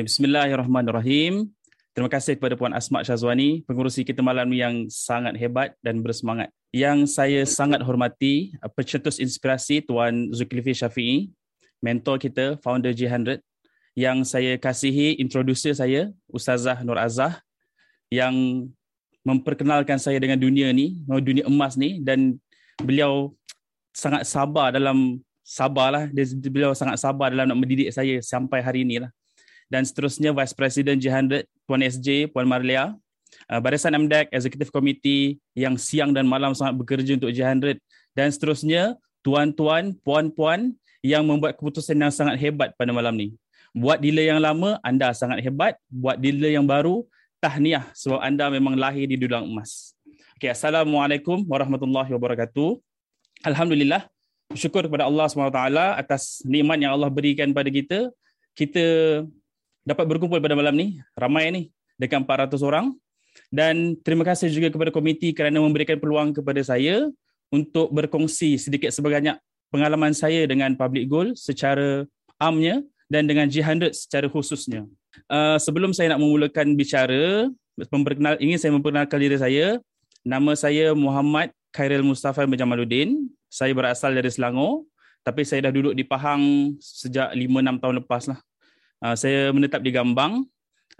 Okay, Bismillahirrahmanirrahim. Terima kasih kepada Puan Asma Syazwani, pengurusi kita malam ini yang sangat hebat dan bersemangat. Yang saya sangat hormati, pencetus inspirasi Tuan Zulkifli Syafi'i, mentor kita, founder G100. Yang saya kasihi, introducer saya, Ustazah Nur Azah, yang memperkenalkan saya dengan dunia ni, dunia emas ni dan beliau sangat sabar dalam sabarlah beliau sangat sabar dalam nak mendidik saya sampai hari ini lah dan seterusnya Vice President J100 Puan SJ Puan Marlia. Uh, Barisan MDEC Executive Committee yang siang dan malam sangat bekerja untuk J100 dan seterusnya tuan-tuan puan-puan yang membuat keputusan yang sangat hebat pada malam ni. Buat dealer yang lama anda sangat hebat. Buat dealer yang baru tahniah sebab anda memang lahir di dulang emas. Okay, Assalamualaikum warahmatullahi wabarakatuh. Alhamdulillah, syukur kepada Allah SWT atas nikmat yang Allah berikan pada kita. Kita dapat berkumpul pada malam ni, ramai ni, dekat 400 orang. Dan terima kasih juga kepada komiti kerana memberikan peluang kepada saya untuk berkongsi sedikit sebanyak pengalaman saya dengan Public Goal secara amnya dan dengan G100 secara khususnya. Uh, sebelum saya nak memulakan bicara, memperkenal, ingin saya memperkenalkan diri saya. Nama saya Muhammad Khairil Mustafa bin Jamaluddin. Saya berasal dari Selangor, tapi saya dah duduk di Pahang sejak 5-6 tahun lepas lah. Uh, saya menetap di Gambang.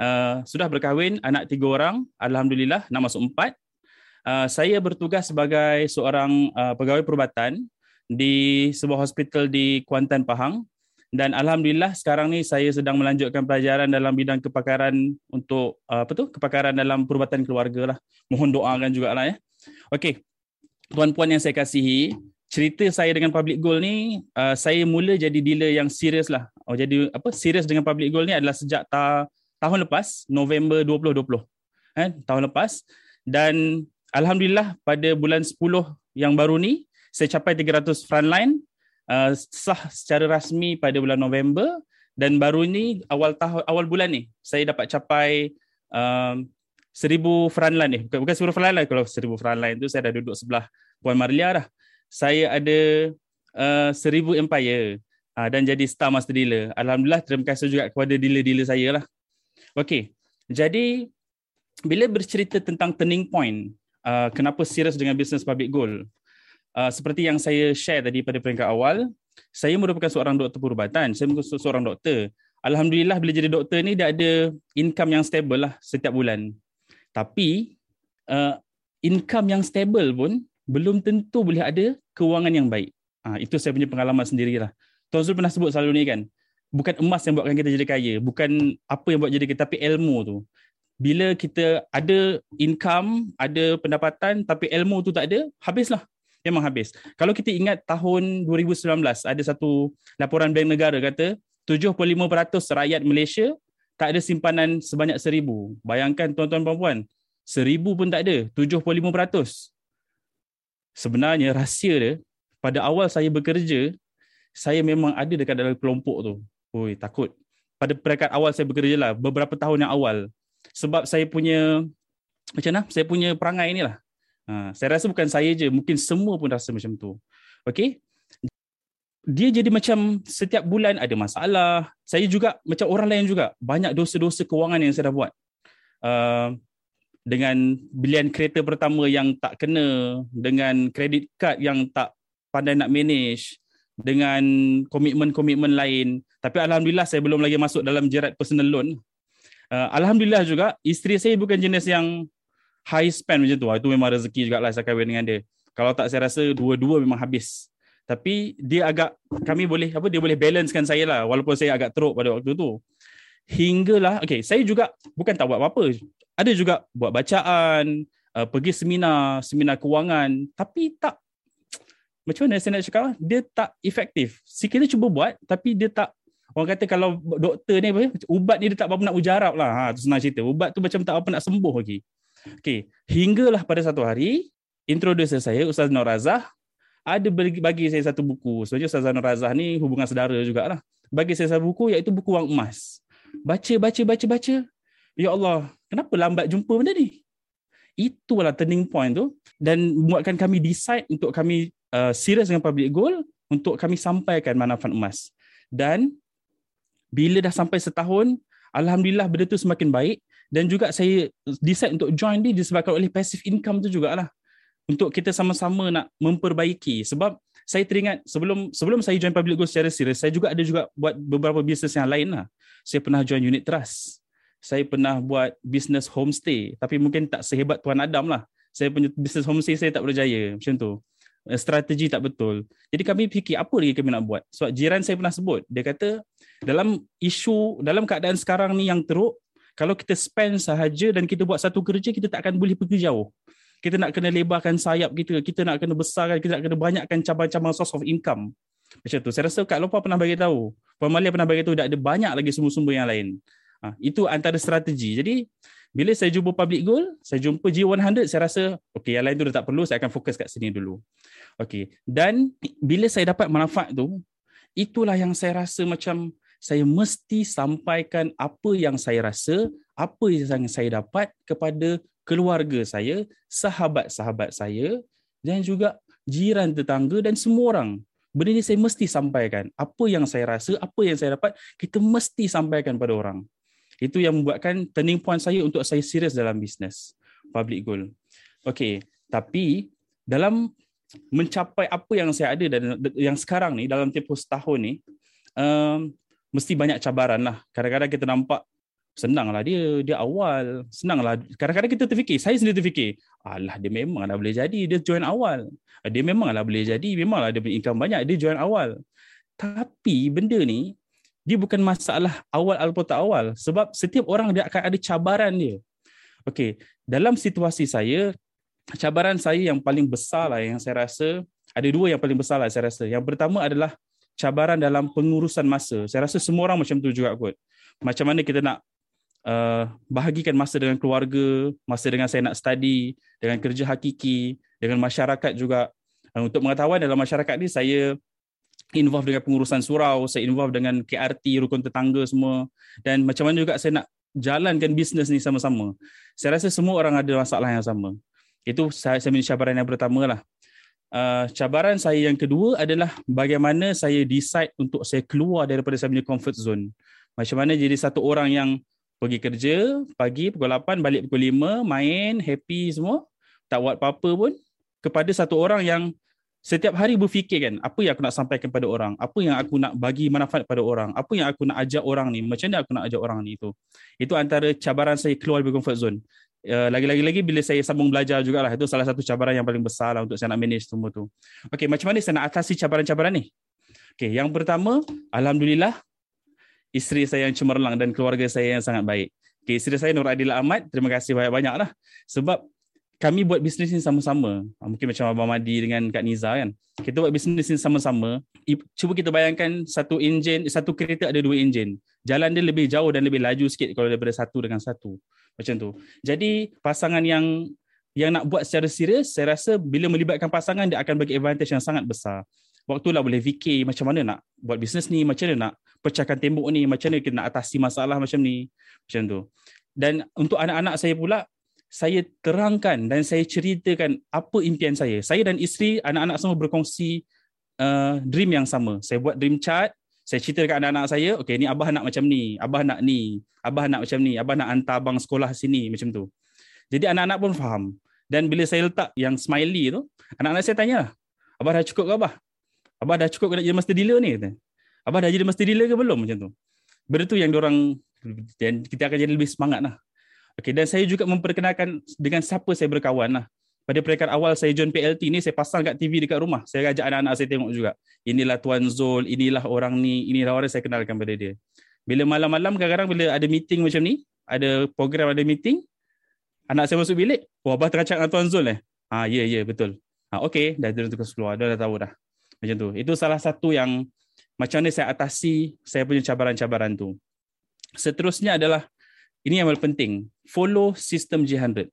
Uh, sudah berkahwin, anak tiga orang. Alhamdulillah, nak masuk empat. Uh, saya bertugas sebagai seorang uh, pegawai perubatan di sebuah hospital di Kuantan, Pahang. Dan Alhamdulillah sekarang ni saya sedang melanjutkan pelajaran dalam bidang kepakaran untuk apa tu kepakaran dalam perubatan keluarga lah. Mohon doakan juga lah ya. Okey, tuan-puan yang saya kasihi, cerita saya dengan public goal ni uh, saya mula jadi dealer yang serius lah. Oh jadi apa serius dengan public goal ni adalah sejak ta- tahun lepas November 2020. Eh tahun lepas dan alhamdulillah pada bulan 10 yang baru ni saya capai 300 frontline uh, sah secara rasmi pada bulan November dan baru ni awal tahun awal bulan ni saya dapat capai um, seribu frontline ni bukan, bukan seribu frontline kalau seribu frontline tu saya dah duduk sebelah Puan Marlia dah saya ada uh, seribu empire uh, dan jadi star master dealer. Alhamdulillah terima kasih juga kepada dealer-dealer saya lah. Okey, jadi bila bercerita tentang turning point, uh, kenapa serius dengan bisnes public goal? Uh, seperti yang saya share tadi pada peringkat awal, saya merupakan seorang doktor perubatan. Saya merupakan seorang doktor. Alhamdulillah bila jadi doktor ni dia ada income yang stable lah setiap bulan. Tapi uh, income yang stable pun belum tentu boleh ada kewangan yang baik. Ha, itu saya punya pengalaman sendirilah. Tuan Zul pernah sebut selalu ni kan, bukan emas yang buatkan kita jadi kaya, bukan apa yang buat jadi kaya, tapi ilmu tu. Bila kita ada income, ada pendapatan, tapi ilmu tu tak ada, habislah. Memang habis. Kalau kita ingat tahun 2019, ada satu laporan Bank Negara kata, 75% rakyat Malaysia tak ada simpanan sebanyak seribu. Bayangkan tuan-tuan puan-puan, seribu pun tak ada, 75% sebenarnya rahsia dia pada awal saya bekerja saya memang ada dekat dalam kelompok tu. Oi takut. Pada peringkat awal saya bekerja lah beberapa tahun yang awal sebab saya punya macam mana? Saya punya perangai inilah. Ha, saya rasa bukan saya je, mungkin semua pun rasa macam tu. Okey. Dia jadi macam setiap bulan ada masalah. Saya juga macam orang lain juga, banyak dosa-dosa kewangan yang saya dah buat. Uh, dengan bilian kereta pertama yang tak kena, dengan kredit kad yang tak pandai nak manage, dengan komitmen-komitmen lain. Tapi Alhamdulillah saya belum lagi masuk dalam jerat personal loan. Uh, Alhamdulillah juga isteri saya bukan jenis yang high spend macam tu. Itu memang rezeki juga lah saya kahwin dengan dia. Kalau tak saya rasa dua-dua memang habis. Tapi dia agak, kami boleh, apa dia boleh balancekan saya lah. Walaupun saya agak teruk pada waktu tu. Hinggalah, okay, saya juga bukan tak buat apa-apa ada juga buat bacaan, uh, pergi seminar, seminar kewangan, tapi tak macam mana saya nak cakap, dia tak efektif. Kita cuba buat tapi dia tak orang kata kalau doktor ni apa, ubat ni dia tak apa nak ujarap lah. Ha, tu senang cerita. Ubat tu macam tak apa nak sembuh lagi. Okay. Hinggalah pada satu hari, introducer saya, Ustaz Nur Razah, ada bagi, bagi saya satu buku. Sebenarnya Ustaz Nur Razah ni hubungan saudara jugalah. Bagi saya satu buku iaitu buku Wang Emas. Baca, baca, baca, baca. Ya Allah, kenapa lambat jumpa benda ni? Itulah turning point tu dan buatkan kami decide untuk kami uh, serius dengan public goal untuk kami sampaikan manfaat emas. Dan bila dah sampai setahun, Alhamdulillah benda tu semakin baik dan juga saya decide untuk join ni disebabkan oleh passive income tu jugalah untuk kita sama-sama nak memperbaiki sebab saya teringat sebelum sebelum saya join public goal secara serius saya juga ada juga buat beberapa bisnes yang lain lah saya pernah join unit trust. Saya pernah buat bisnes homestay. Tapi mungkin tak sehebat tuan Adam lah. Saya punya bisnes homestay saya tak berjaya macam tu. Eh, strategi tak betul. Jadi kami fikir apa lagi kami nak buat? Sebab jiran saya pernah sebut. Dia kata dalam isu dalam keadaan sekarang ni yang teruk kalau kita spend sahaja dan kita buat satu kerja kita tak akan boleh pergi jauh. Kita nak kena lebarkan sayap kita kita nak kena besarkan kita nak kena banyakkan cabang-cabang source of income macam tu. Saya rasa Kak Lopa pernah bagi tahu. Puan Malia pernah bagi tahu dah ada banyak lagi sumber-sumber yang lain. Ha, itu antara strategi. Jadi bila saya jumpa public goal saya jumpa G100 saya rasa okey yang lain tu dah tak perlu saya akan fokus kat sini dulu. Okey. Dan bila saya dapat manfaat tu itulah yang saya rasa macam saya mesti sampaikan apa yang saya rasa, apa yang saya dapat kepada keluarga saya, sahabat-sahabat saya dan juga jiran tetangga dan semua orang. Benda ini saya mesti sampaikan. Apa yang saya rasa, apa yang saya dapat, kita mesti sampaikan pada orang. Itu yang membuatkan turning point saya untuk saya serius dalam bisnes. Public goal. Okay, tapi dalam mencapai apa yang saya ada dan yang sekarang ni dalam tempoh setahun ni, um, mesti banyak cabaran lah. Kadang-kadang kita nampak senanglah dia, dia awal. Senanglah. Kadang-kadang kita terfikir, saya sendiri terfikir, alah dia memanglah boleh jadi, dia join awal. Dia memanglah boleh jadi, memanglah dia punya income banyak, dia join awal. Tapi benda ni, dia bukan masalah awal ataupun tak awal. Sebab setiap orang dia akan ada cabaran dia. Okey, dalam situasi saya, cabaran saya yang paling besar lah yang saya rasa, ada dua yang paling besar lah saya rasa. Yang pertama adalah cabaran dalam pengurusan masa. Saya rasa semua orang macam tu juga kot. Macam mana kita nak uh, bahagikan masa dengan keluarga, masa dengan saya nak study, dengan kerja hakiki, dengan masyarakat juga. Uh, untuk mengetahuan dalam masyarakat ni saya involve dengan pengurusan surau, saya involve dengan KRT, rukun tetangga semua. Dan macam mana juga saya nak jalankan bisnes ni sama-sama. Saya rasa semua orang ada masalah yang sama. Itu saya, saya cabaran yang pertama lah uh, cabaran saya yang kedua adalah bagaimana saya decide untuk saya keluar daripada saya punya comfort zone. Macam mana jadi satu orang yang pergi kerja pagi pukul 8 balik pukul 5 main happy semua. Tak buat apa-apa pun. Kepada satu orang yang setiap hari berfikir kan apa yang aku nak sampaikan kepada orang? Apa yang aku nak bagi manfaat kepada orang? Apa yang aku nak ajak orang ni? Macam mana aku nak ajak orang ni itu itu antara cabaran saya keluar dari comfort zone. Uh, lagi-lagi lagi bila saya sambung belajar jugalah itu salah satu cabaran yang paling besar lah untuk saya nak manage semua tu. Okey, macam mana saya nak atasi cabaran-cabaran ni? Okey, yang pertama, alhamdulillah isteri saya yang cemerlang dan keluarga saya yang sangat baik. Okey, isteri saya Nur Adila Ahmad, terima kasih banyak-banyak lah. Sebab kami buat bisnes ni sama-sama. Ah, mungkin macam Abang Madi dengan Kak Niza kan. Kita buat bisnes ni sama-sama. Cuba kita bayangkan satu enjin, satu kereta ada dua enjin. Jalan dia lebih jauh dan lebih laju sikit kalau daripada satu dengan satu macam tu. Jadi pasangan yang yang nak buat secara serius, saya rasa bila melibatkan pasangan dia akan bagi advantage yang sangat besar. Waktulah boleh fikir macam mana nak buat bisnes ni, macam mana nak pecahkan tembok ni, macam mana kita nak atasi masalah macam ni. Macam tu. Dan untuk anak-anak saya pula, saya terangkan dan saya ceritakan apa impian saya. Saya dan isteri, anak-anak semua berkongsi uh, dream yang sama. Saya buat dream chart, saya cerita dekat anak-anak saya, okey ni abah nak macam ni, abah nak ni, abah nak macam ni, abah nak hantar abang sekolah sini macam tu. Jadi anak-anak pun faham. Dan bila saya letak yang smiley tu, anak-anak saya tanya, abah dah cukup ke abah? Abah dah cukup ke nak jadi master dealer ni? Abah dah jadi master dealer ke belum macam tu? Benda tu yang orang dan kita akan jadi lebih semangat lah. Okay, dan saya juga memperkenalkan dengan siapa saya berkawan lah pada peringkat awal saya join PLT ni saya pasang kat TV dekat rumah. Saya ajak anak-anak saya tengok juga. Inilah Tuan Zul, inilah orang ni, inilah orang saya kenalkan pada dia. Bila malam-malam kadang-kadang bila ada meeting macam ni, ada program ada meeting, anak saya masuk bilik, wah abah teracak dengan Tuan Zul eh. Ha, ya, ya, betul. Ha, okay, dah tukar keluar, dah, dah tahu dah. Macam tu. Itu salah satu yang macam mana saya atasi saya punya cabaran-cabaran tu. Seterusnya adalah, ini yang paling penting, follow sistem G100.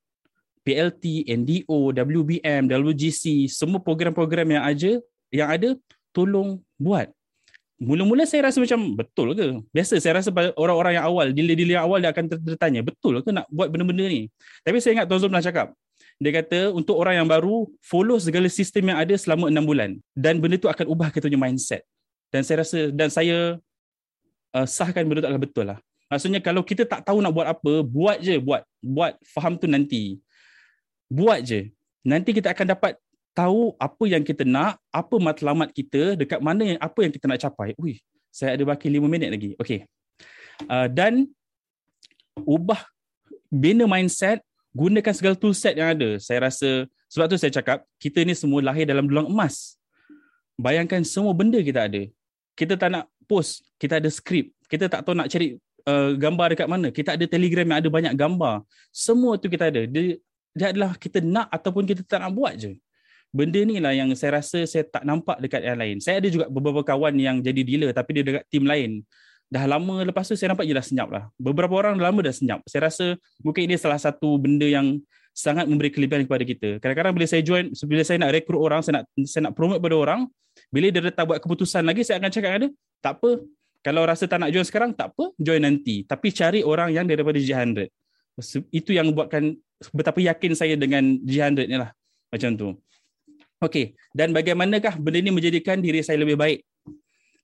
PLT, NDO, WBM, WGC, semua program-program yang ada, yang ada tolong buat. Mula-mula saya rasa macam betul ke? Biasa saya rasa orang-orang yang awal, dealer-dealer yang awal dia akan tertanya, betul ke nak buat benda-benda ni? Tapi saya ingat Tuan Zul pernah cakap, dia kata untuk orang yang baru, follow segala sistem yang ada selama enam bulan. Dan benda tu akan ubah kita punya mindset. Dan saya rasa, dan saya uh, sahkan benda tu adalah betul lah. Maksudnya kalau kita tak tahu nak buat apa, buat je, buat. Buat, faham tu nanti. Buat je. Nanti kita akan dapat tahu apa yang kita nak, apa matlamat kita, dekat mana yang apa yang kita nak capai. Ui, saya ada baki lima minit lagi. Okay. Uh, dan ubah, bina mindset, gunakan segala tool set yang ada. Saya rasa, sebab tu saya cakap, kita ni semua lahir dalam dulang emas. Bayangkan semua benda kita ada. Kita tak nak post, kita ada skrip. Kita tak tahu nak cari uh, gambar dekat mana. Kita ada telegram yang ada banyak gambar. Semua tu kita ada. Dia, dia adalah kita nak ataupun kita tak nak buat je. Benda ni lah yang saya rasa saya tak nampak dekat yang lain. Saya ada juga beberapa kawan yang jadi dealer tapi dia dekat tim lain. Dah lama lepas tu saya nampak je dah senyap lah. Beberapa orang dah lama dah senyap. Saya rasa mungkin ini salah satu benda yang sangat memberi kelebihan kepada kita. Kadang-kadang bila saya join, bila saya nak rekrut orang, saya nak saya nak promote pada orang, bila dia datang buat keputusan lagi, saya akan cakap ada, tak apa, kalau rasa tak nak join sekarang, tak apa, join nanti. Tapi cari orang yang daripada G100. Itu yang buatkan betapa yakin saya dengan G100 ni lah. Macam tu. Okay, dan bagaimanakah benda ni menjadikan diri saya lebih baik?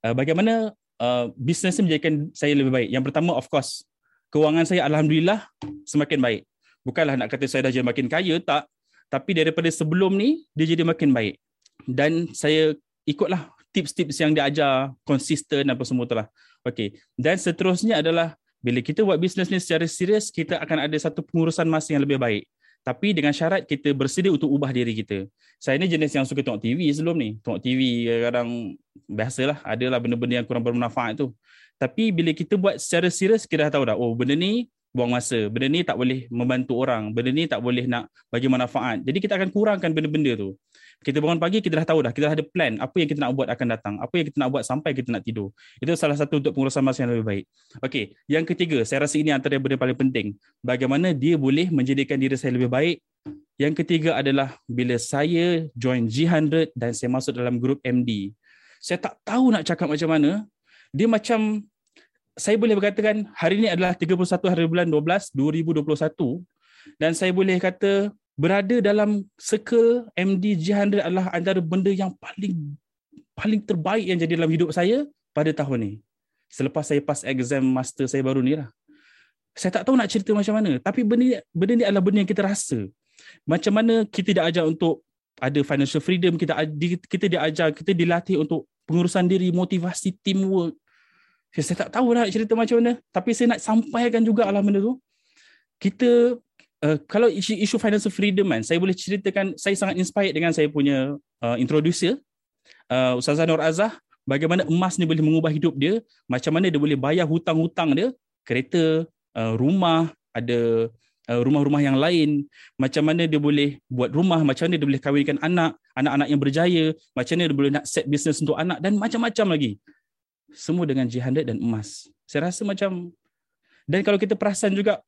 Uh, bagaimana uh, bisnes ni menjadikan saya lebih baik? Yang pertama, of course, kewangan saya Alhamdulillah semakin baik. Bukanlah nak kata saya dah jadi makin kaya, tak. Tapi daripada sebelum ni, dia jadi makin baik. Dan saya ikutlah tips-tips yang dia ajar konsisten apa semua tu lah. Okay. Dan seterusnya adalah bila kita buat bisnes ni secara serius, kita akan ada satu pengurusan masa yang lebih baik. Tapi dengan syarat kita bersedia untuk ubah diri kita. Saya ni jenis yang suka tengok TV sebelum ni. Tengok TV kadang biasalah. Adalah benda-benda yang kurang bermanfaat tu. Tapi bila kita buat secara serius, kita dah tahu dah. Oh benda ni buang masa. Benda ni tak boleh membantu orang. Benda ni tak boleh nak bagi manfaat. Jadi kita akan kurangkan benda-benda tu. Kita bangun pagi kita dah tahu dah. Kita dah ada plan. Apa yang kita nak buat akan datang. Apa yang kita nak buat sampai kita nak tidur. Itu salah satu untuk pengurusan masa yang lebih baik. Okey yang ketiga saya rasa ini antara benda paling penting. Bagaimana dia boleh menjadikan diri saya lebih baik? Yang ketiga adalah bila saya join G100 dan saya masuk dalam grup MD saya tak tahu nak cakap macam mana. Dia macam saya boleh berkatakan hari ini adalah 31 hari bulan 12 2021 dan saya boleh kata berada dalam circle MD G100 adalah antara benda yang paling paling terbaik yang jadi dalam hidup saya pada tahun ni. Selepas saya pass exam master saya baru ni lah. Saya tak tahu nak cerita macam mana. Tapi benda, benda ni adalah benda yang kita rasa. Macam mana kita diajar untuk ada financial freedom, kita kita diajar, kita dilatih untuk pengurusan diri, motivasi, teamwork. Saya tak tahu nak cerita macam mana. Tapi saya nak sampaikan juga lah benda tu. Kita uh, kalau isu, isu financial freedom kan, saya boleh ceritakan, saya sangat inspired dengan saya punya uh, introducer, uh, Ustazah Nur Azah, bagaimana emas ni boleh mengubah hidup dia, macam mana dia boleh bayar hutang-hutang dia, kereta, uh, rumah, ada rumah-rumah yang lain, macam mana dia boleh buat rumah, macam mana dia boleh kahwinkan anak, anak-anak yang berjaya, macam mana dia boleh nak set bisnes untuk anak dan macam-macam lagi. Semua dengan G100 dan emas. Saya rasa macam dan kalau kita perasan juga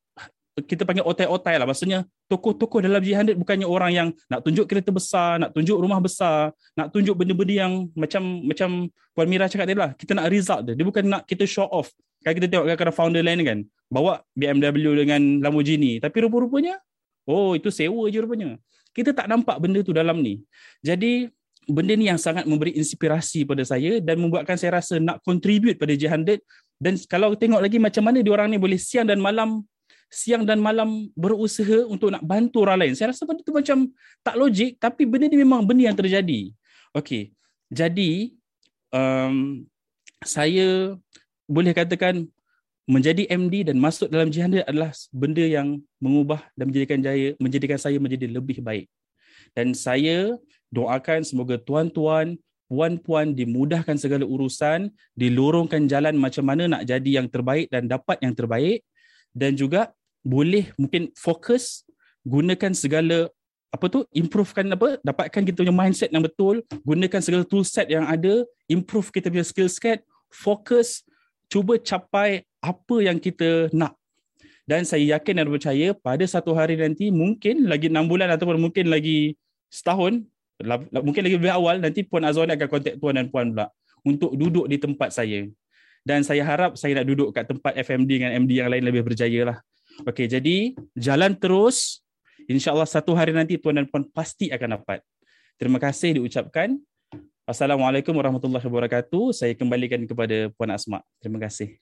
kita panggil otai-otai lah. Maksudnya tokoh-tokoh dalam G100 bukannya orang yang nak tunjuk kereta besar, nak tunjuk rumah besar, nak tunjuk benda-benda yang macam macam Puan Mira cakap tadi lah. Kita nak result dia. Dia bukan nak kita show off. Kalau kita tengok kadang-kadang founder lain kan, bawa BMW dengan Lamborghini. Tapi rupa-rupanya, oh itu sewa je rupanya. Kita tak nampak benda tu dalam ni. Jadi benda ni yang sangat memberi inspirasi pada saya dan membuatkan saya rasa nak contribute pada G100 dan kalau tengok lagi macam mana diorang ni boleh siang dan malam siang dan malam berusaha untuk nak bantu orang lain. Saya rasa benda tu macam tak logik tapi benda ni memang benda yang terjadi. Okey. Jadi um, saya boleh katakan menjadi MD dan masuk dalam jihad adalah benda yang mengubah dan menjadikan jaya menjadikan saya menjadi lebih baik. Dan saya doakan semoga tuan-tuan puan-puan dimudahkan segala urusan, dilorongkan jalan macam mana nak jadi yang terbaik dan dapat yang terbaik. Dan juga boleh mungkin fokus gunakan segala apa tu improvekan apa dapatkan kita punya mindset yang betul gunakan segala tool set yang ada improve kita punya skill set fokus cuba capai apa yang kita nak. Dan saya yakin dan percaya pada satu hari nanti mungkin lagi enam bulan ataupun mungkin lagi setahun mungkin lagi lebih awal nanti Puan Azwan akan kontak Tuan dan Puan pula untuk duduk di tempat saya dan saya harap saya nak duduk kat tempat FMD dengan MD yang lain lebih berjaya lah. Okey, jadi jalan terus. InsyaAllah satu hari nanti tuan dan puan pasti akan dapat. Terima kasih diucapkan. Assalamualaikum warahmatullahi wabarakatuh. Saya kembalikan kepada Puan Asma. Terima kasih.